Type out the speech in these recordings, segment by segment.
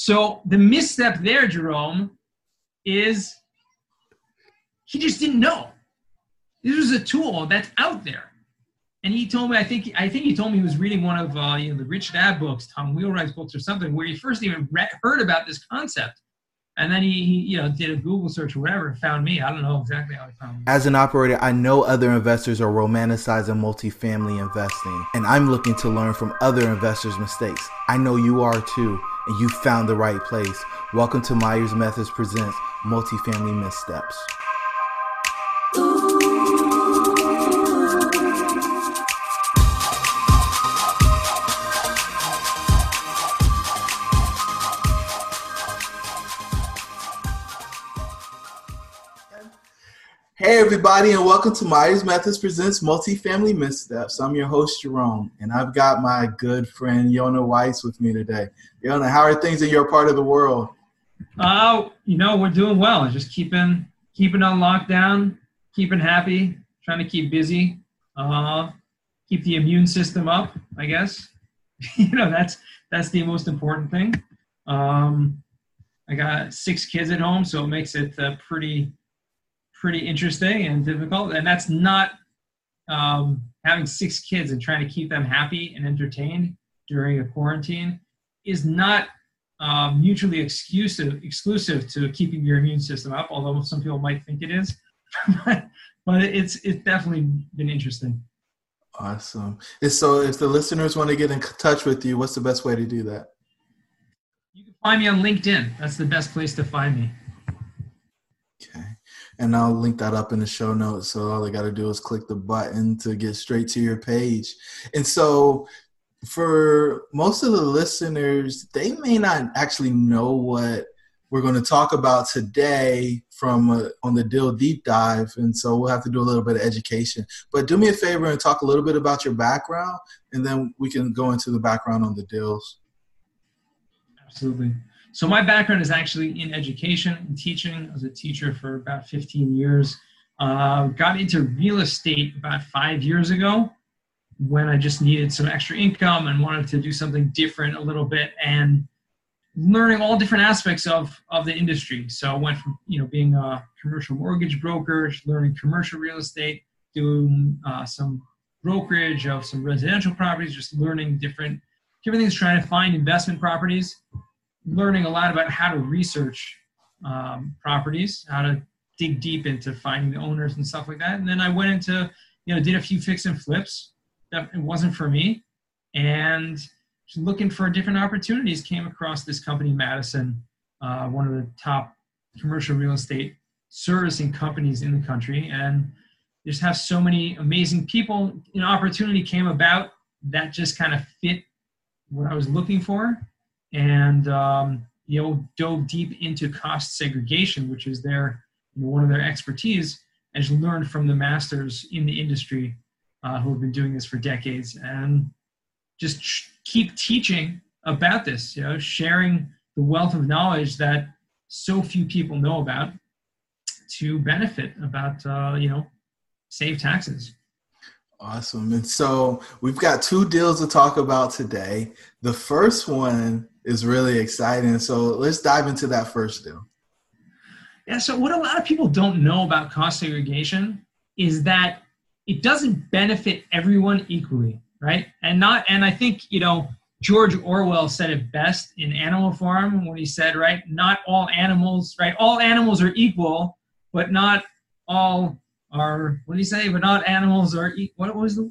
So the misstep there, Jerome, is he just didn't know. This was a tool that's out there. And he told me, I think, I think he told me he was reading one of uh, you know the Rich Dad books, Tom Wheelwright's books, or something, where he first even heard about this concept and then he, he, you know did a google search or whatever found me. I don't know exactly how he found me. As an operator i know other investors are romanticizing multifamily investing and i'm looking to learn from other investors mistakes. I know you are too and you found the right place. Welcome to myers methods presents multifamily missteps Hey, everybody, and welcome to Myers Methods Presents Multifamily Missteps. I'm your host, Jerome, and I've got my good friend Yona Weiss with me today. Yona, how are things in your part of the world? Oh, you know, we're doing well. Just keeping keeping on lockdown, keeping happy, trying to keep busy, uh, keep the immune system up, I guess. you know, that's that's the most important thing. Um, I got six kids at home, so it makes it uh, pretty pretty interesting and difficult. And that's not um, having six kids and trying to keep them happy and entertained during a quarantine is not uh, mutually exclusive exclusive to keeping your immune system up. Although some people might think it is, but it's it's definitely been interesting. Awesome. And so, if the listeners want to get in touch with you, what's the best way to do that? You can find me on LinkedIn. That's the best place to find me and I'll link that up in the show notes. So all they got to do is click the button to get straight to your page. And so for most of the listeners, they may not actually know what we're going to talk about today from a, on the deal deep dive and so we'll have to do a little bit of education but do me a favor and talk a little bit about your background and then we can go into the background on the deals absolutely so my background is actually in education and teaching. I was a teacher for about 15 years. Uh, got into real estate about five years ago when I just needed some extra income and wanted to do something different a little bit and learning all different aspects of, of the industry. So I went from you know being a commercial mortgage broker, learning commercial real estate, doing uh, some brokerage of some residential properties, just learning different different things, trying to find investment properties learning a lot about how to research um, properties, how to dig deep into finding the owners and stuff like that. And then I went into, you know, did a few fix and flips. That it wasn't for me, and looking for different opportunities, came across this company, Madison, uh, one of the top commercial real estate servicing companies in the country, and just have so many amazing people. An opportunity came about that just kind of fit what I was looking for, and um, you know dove deep into cost segregation, which is their you know, one of their expertise, and learned from the masters in the industry uh, who have been doing this for decades, and just keep teaching about this. You know, sharing the wealth of knowledge that so few people know about to benefit about uh, you know save taxes. Awesome. And so we've got two deals to talk about today. The first one is really exciting. So let's dive into that first deal. Yeah. So what a lot of people don't know about cost segregation is that it doesn't benefit everyone equally, right? And not, and I think you know George Orwell said it best in Animal Farm when he said, right, not all animals, right, all animals are equal, but not all are. What do you say? But not animals are. E- what was the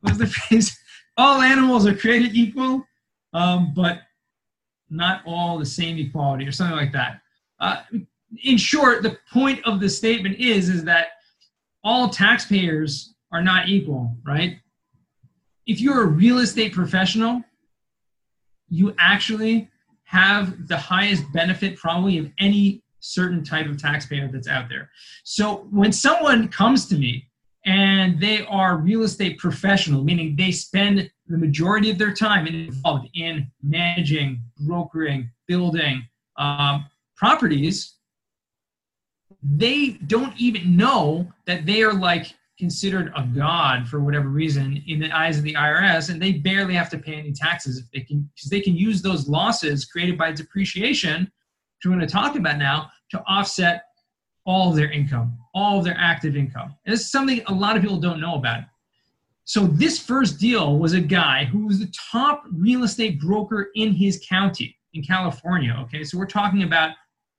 what was the phrase? all animals are created equal, um, but not all the same equality or something like that. Uh, in short, the point of the statement is is that all taxpayers are not equal, right? If you're a real estate professional, you actually have the highest benefit probably of any certain type of taxpayer that's out there. So when someone comes to me and they are real estate professional, meaning they spend the majority of their time involved in managing, brokering, building um, properties, they don't even know that they are like considered a god for whatever reason in the eyes of the IRS, and they barely have to pay any taxes if they can, because they can use those losses created by depreciation, which we're going to talk about now, to offset all of their income, all of their active income. And this is something a lot of people don't know about. So this first deal was a guy who was the top real estate broker in his county in California. Okay, so we're talking about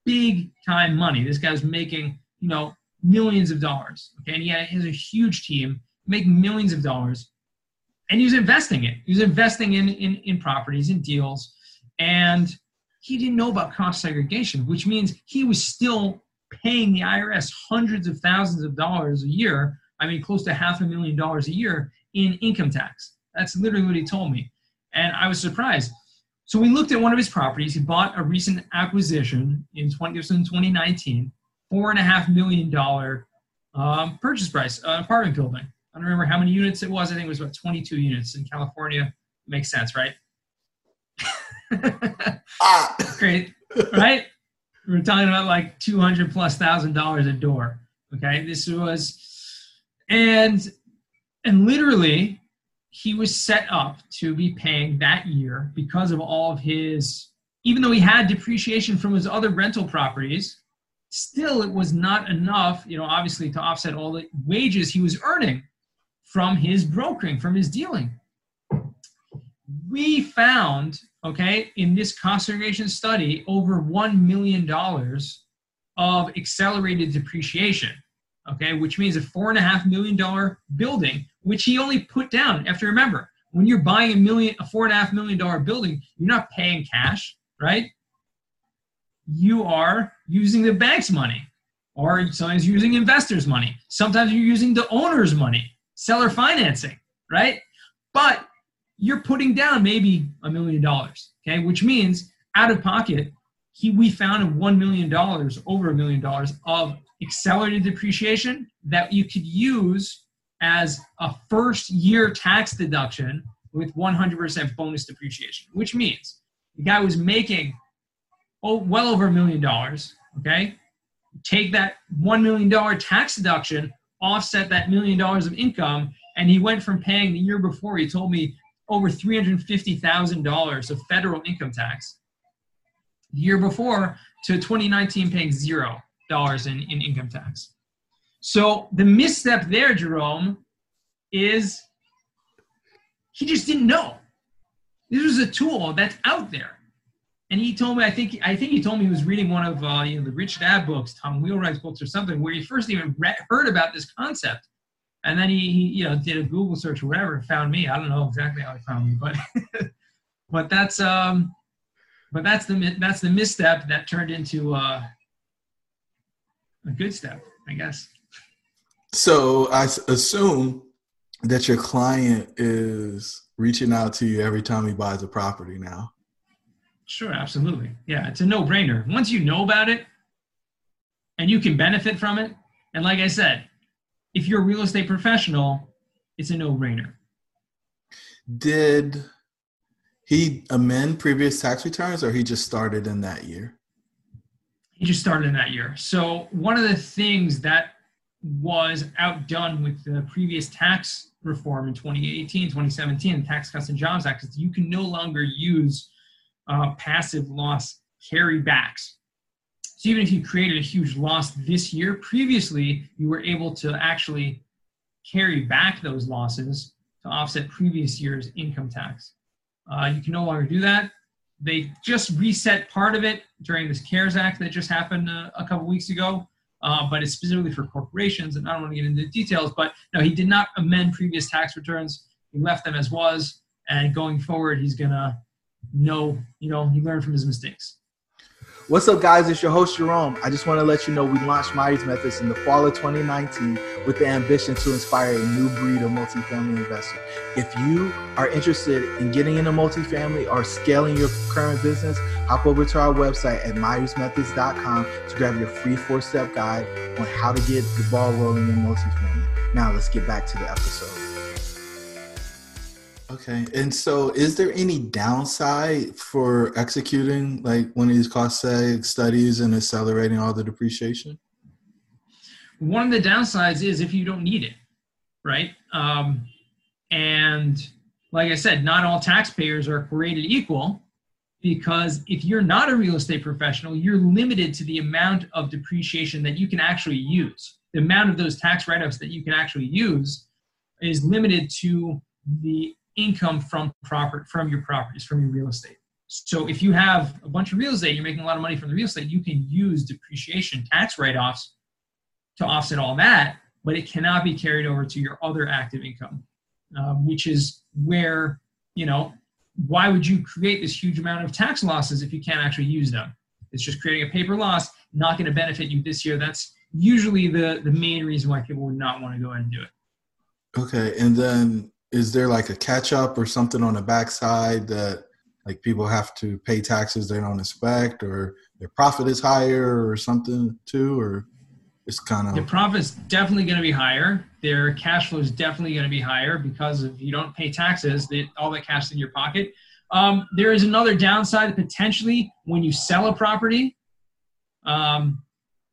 big time money. This guy's making, you know, millions of dollars. Okay, and he, has a huge team, make millions of dollars, and he was investing it. He was investing in in, in properties and deals, and he didn't know about cost segregation, which means he was still paying the IRS hundreds of thousands of dollars a year. I mean, close to half a million dollars a year in income tax. That's literally what he told me. And I was surprised. So we looked at one of his properties. He bought a recent acquisition in 20, 2019, four and a half million dollar um, purchase price, uh, apartment building. I don't remember how many units it was. I think it was about 22 units in California. Makes sense, right? ah. Great, right? We're talking about like 200 plus thousand dollars a door. Okay, this was, and and literally he was set up to be paying that year because of all of his even though he had depreciation from his other rental properties still it was not enough you know obviously to offset all the wages he was earning from his brokering from his dealing. We found okay in this cost segregation study over $1 million of accelerated depreciation okay, which means a four and a half million dollar building, which he only put down. Have to remember, when you're buying a million, a four and a half million dollar building, you're not paying cash, right? You are using the bank's money, or sometimes using investors' money. Sometimes you're using the owner's money, seller financing, right? But you're putting down maybe a million dollars, okay, which means out of pocket, he we found one million dollars, over a million dollars of accelerated depreciation that you could use as a first year tax deduction with 100% bonus depreciation, which means the guy was making oh, well over a million dollars. Okay. Take that $1 million tax deduction, offset that million dollars of income, and he went from paying the year before, he told me over $350,000 of federal income tax the year before to 2019 paying zero dollars in, in income tax. So the misstep there, Jerome, is he just didn't know. This was a tool that's out there. And he told me, I think, I think he told me he was reading one of uh, you know the Rich Dad books, Tom Wheelwright's books, or something, where he first even heard about this concept, and then he, he, you know, did a Google search or whatever, found me. I don't know exactly how he found me, but, but that's um, but that's the that's the misstep that turned into uh, a good step, I guess. So I assume that your client is reaching out to you every time he buys a property now. Sure, absolutely. Yeah, it's a no brainer. Once you know about it and you can benefit from it, and like I said, if you're a real estate professional, it's a no brainer. Did he amend previous tax returns or he just started in that year? he just started in that year. So one of the things that was outdone with the previous tax reform in 2018, 2017, the Tax Cuts and Jobs Act, is you can no longer use uh, passive loss carrybacks. So even if you created a huge loss this year, previously you were able to actually carry back those losses to offset previous year's income tax. Uh, you can no longer do that. They just reset part of it during this CARES Act that just happened uh, a couple weeks ago, uh, but it's specifically for corporations, and I don't want to get into the details. But no, he did not amend previous tax returns. He left them as was, and going forward, he's gonna know, you know, he learned from his mistakes. What's up, guys? It's your host, Jerome. I just want to let you know we launched Myers Methods in the fall of 2019 with the ambition to inspire a new breed of multifamily investor. If you are interested in getting into multifamily or scaling your current business, hop over to our website at myersmethods.com to grab your free four step guide on how to get the ball rolling in multifamily. Now, let's get back to the episode. Okay. And so is there any downside for executing like one of these cost seg studies and accelerating all the depreciation? One of the downsides is if you don't need it. right? Um, and like I said, not all taxpayers are created equal because if you're not a real estate professional, you're limited to the amount of depreciation that you can actually use. The amount of those tax write ups that you can actually use is limited to the income from proper from your properties, from your real estate. So if you have a bunch of real estate, you're making a lot of money from the real estate, you can use depreciation tax write offs to offset all that, but it cannot be carried over to your other active income, um, which is where, you know, why would you create this huge amount of tax losses if you can't actually use them? It's just creating a paper loss, not going to benefit you this year. That's usually the, the main reason why people would not want to go ahead and do it. Okay. And then is there like a catch up or something on the backside that like people have to pay taxes they don't expect or their profit is higher or something too or it's kind of the profit's definitely going to be higher. Their cash flow is definitely going to be higher because if you don't pay taxes they, all that cash is in your pocket. Um, there is another downside potentially when you sell a property. Um,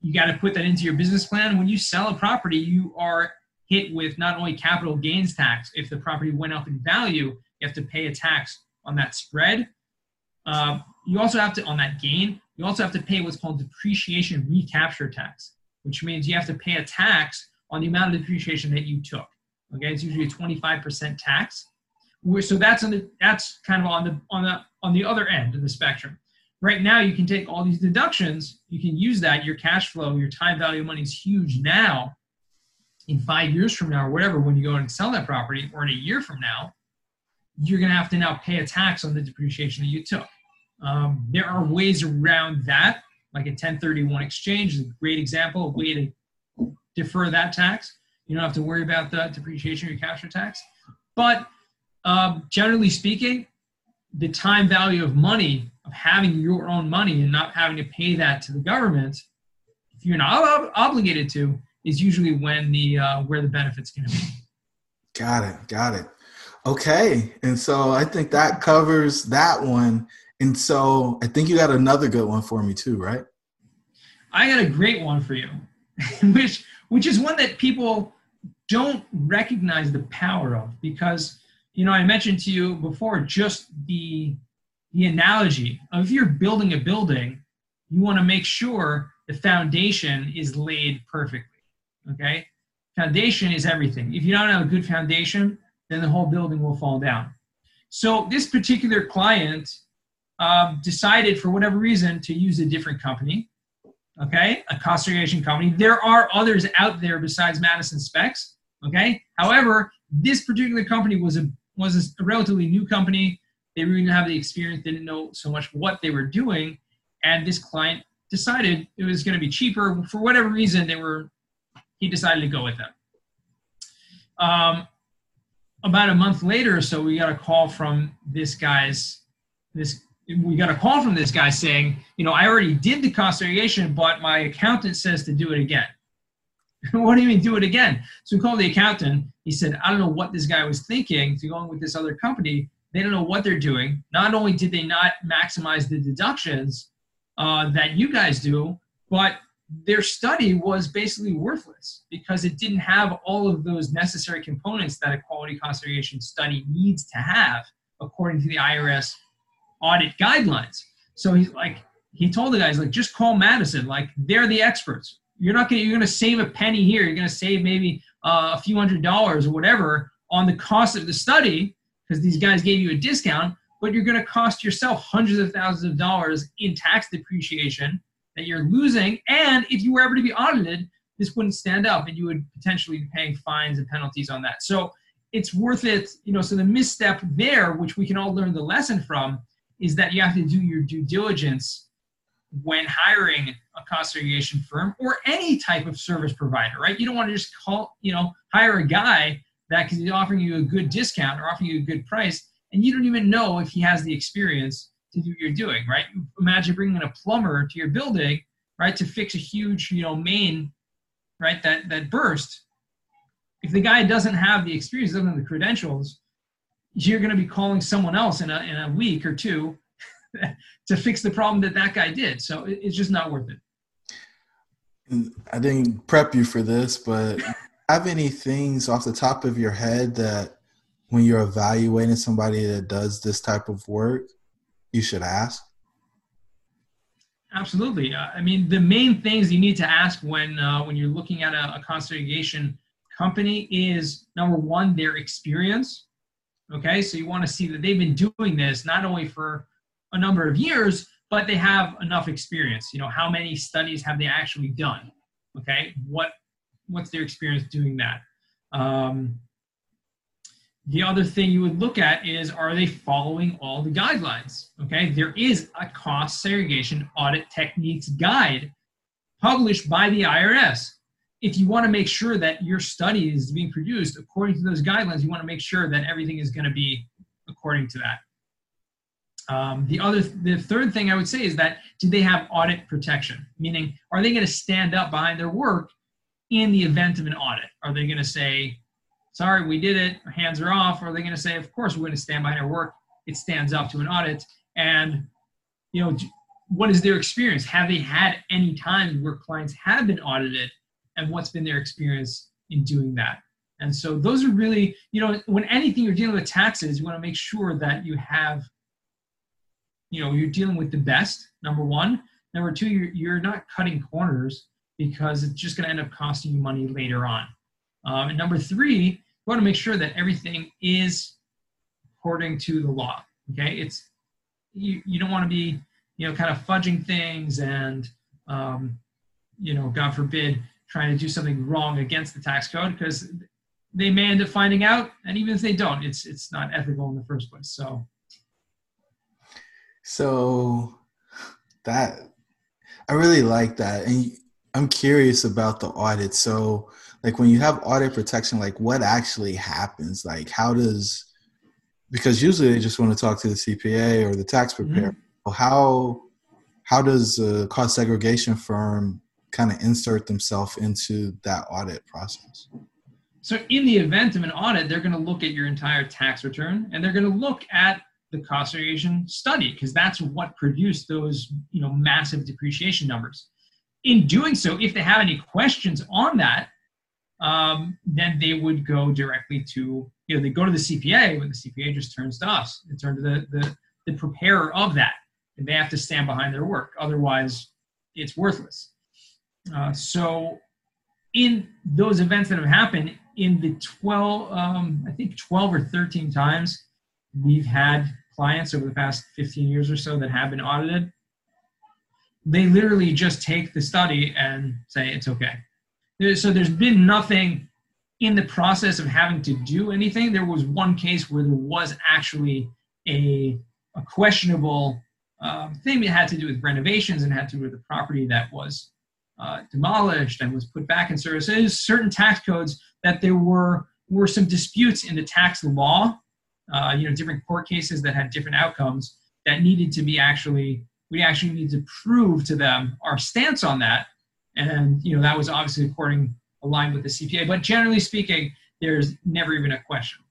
you got to put that into your business plan. When you sell a property you are hit with not only capital gains tax if the property went up in value you have to pay a tax on that spread. Uh, you also have to, on that gain, you also have to pay what's called depreciation recapture tax, which means you have to pay a tax on the amount of depreciation that you took. Okay, it's usually a 25% tax. So that's on the that's kind of on the on the on the other end of the spectrum. Right now, you can take all these deductions. You can use that. Your cash flow, your time value of money is huge now. In five years from now, or whatever, when you go and sell that property, or in a year from now, you're going to have to now pay a tax on the depreciation that you took. Um, there are ways around that, like a 1031 exchange is a great example, a way to defer that tax. You don't have to worry about the depreciation recapture tax. But um, generally speaking, the time value of money, of having your own money and not having to pay that to the government, if you're not ob- obligated to, is usually when the uh, where the benefits going to be. Got it. Got it. Okay. And so I think that covers that one. And so I think you got another good one for me too, right? I got a great one for you, which which is one that people don't recognize the power of because you know I mentioned to you before just the the analogy of if you're building a building, you want to make sure the foundation is laid perfectly. Okay? Foundation is everything. If you don't have a good foundation, then the whole building will fall down. So this particular client um, decided for whatever reason to use a different company, okay, a cost segregation company. There are others out there besides Madison Specs, okay. However, this particular company was a was a relatively new company. They really didn't have the experience, they didn't know so much what they were doing, and this client decided it was going to be cheaper for whatever reason. They were he decided to go with them. Um, about a month later or so, we got a call from this guy's this we got a call from this guy saying, you know, I already did the cost segregation, but my accountant says to do it again. what do you mean do it again? So we called the accountant. He said, I don't know what this guy was thinking to going with this other company. They don't know what they're doing. Not only did they not maximize the deductions uh, that you guys do, but their study was basically worthless because it didn't have all of those necessary components that a quality cost segregation study needs to have according to the IRS audit guidelines. So he's like, he told the guys like, just call Madison. Like they're the experts. You're not gonna you're gonna save a penny here. You're gonna save maybe uh, a few hundred dollars or whatever on the cost of the study because these guys gave you a discount. But you're gonna cost yourself hundreds of thousands of dollars in tax depreciation that you're losing. And if you were ever to be audited, this wouldn't stand up and you would potentially be paying fines and penalties on that. So it's worth it, you know. So the misstep there, which we can all learn the lesson from, is that you have to do your due diligence when hiring a cost segregation firm or any type of service provider, right? You don't want to just call, you know, hire a guy that he's offering you a good discount or offering you a good price, and you don't even know if he has the experience to do what you're doing, right? Imagine bringing a plumber to your building, right, to fix a huge, you know, main, right, that that burst. If the guy doesn't have the experience, doesn't have the credentials, you're going to be calling someone else in a in a week or two to fix the problem that that guy did. So it's just not worth it. I didn't prep you for this, but have any things off the top of your head that when you're evaluating somebody that does this type of work, you should ask? Absolutely. Uh, I mean, the main things you need to ask when uh, when you're looking at a, a company is number one, their experience. Okay, so you want to see that they've been doing this not only for a number of years, but they have enough experience. You know, how many studies have they actually done? Okay, what what's their experience doing that? Um, the other thing you would look at is are they following all the guidelines? Okay, there is a cost segregation audit techniques guide published by the IRS. If you want to make sure that your study is being produced according to those guidelines, you want to make sure that everything is going to be according to that. Um, the other, the third thing I would say is that do they have audit protection? Meaning, are they going to stand up behind their work in the event of an audit? Are they going to say, sorry, we did it, our hands are off, or are they going to say, of course, we're going to stand behind our work, it stands up to an audit? And, you know, what is their experience? Have they had any times where clients have been audited, and what's been their experience in doing that? And so those are really, you know, when anything you're dealing with taxes, you want to make sure that you have, you know, you're dealing with the best, number one. Number two, you're, you're not cutting corners because it's just going to end up costing you money later on. Um, and number three, we want to make sure that everything is according to the law. Okay, it's you, you don't want to be you know kind of fudging things and um, you know God forbid trying to do something wrong against the tax code because they may end up finding out, and even if they don't, it's it's not ethical in the first place. So, so that I really like that, and I'm curious about the audit. So like when you have audit protection like what actually happens like how does because usually they just want to talk to the cpa or the tax mm-hmm. preparer mm-hmm. how how does a cost segregation firm kind of insert themselves into that audit process so in the event of an audit they're going to look at your entire tax return and they're going to look at the cost segregation study because that's what produced those you know massive depreciation numbers in doing so if they have any questions on that um, then they would go directly to, you know, they go to the CPA, but the CPA just turns to us. They turn to the, the, the preparer of that, and they have to stand behind their work. Otherwise, it's worthless. Uh, so, in those events that have happened, in the 12, um, I think 12 or 13 times we've had clients over the past 15 years or so that have been audited, they literally just take the study and say it's okay so there's been nothing in the process of having to do anything. There was one case where there was actually a, a questionable uh, thing that had to do with renovations and had to do with the property that was uh, demolished and was put back in service. Certain tax codes that there were were some disputes in the tax law. Uh, you know, different court cases that had different outcomes that needed to be actually we actually need to prove to them our stance on that and you know that was obviously according aligned with the CPA. But generally speaking, there's never even a question.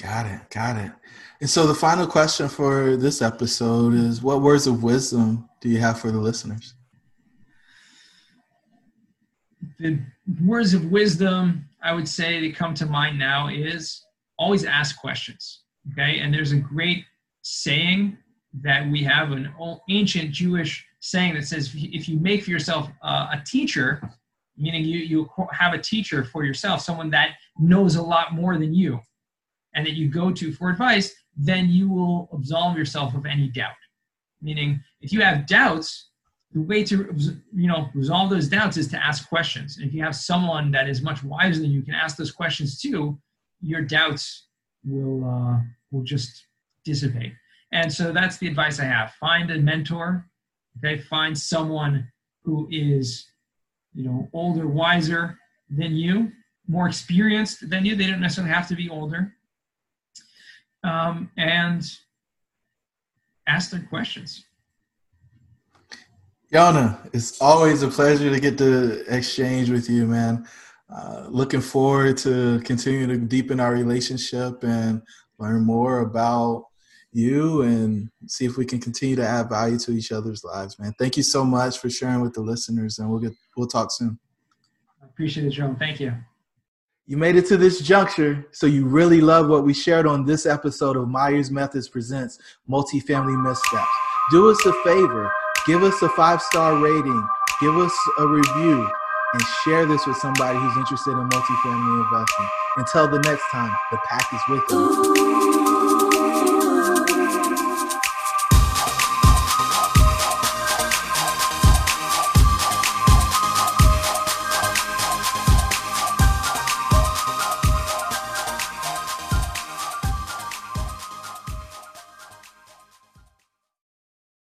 Got it, got it. And so the final question for this episode is: What words of wisdom do you have for the listeners? The words of wisdom I would say that come to mind now is always ask questions. Okay, and there's a great saying that we have an ancient Jewish saying that says if you make for yourself uh, a teacher, meaning you, you have a teacher for yourself, someone that knows a lot more than you, and that you go to for advice, then you will absolve yourself of any doubt. Meaning, if you have doubts, the way to you know resolve those doubts is to ask questions. And if you have someone that is much wiser than you can ask those questions to, your doubts will uh, will just dissipate. And so that's the advice I have. Find a mentor Okay, find someone who is, you know, older, wiser than you, more experienced than you. They don't necessarily have to be older. Um, and ask their questions. Yona, it's always a pleasure to get to exchange with you, man. Uh, looking forward to continue to deepen our relationship and learn more about you and see if we can continue to add value to each other's lives, man. Thank you so much for sharing with the listeners, and we'll get we'll talk soon. Appreciate it, Jerome. Thank you. You made it to this juncture, so you really love what we shared on this episode of Myers Methods Presents Multifamily Missteps. Do us a favor, give us a five star rating, give us a review, and share this with somebody who's interested in multifamily investing. Until the next time, the pack is with you.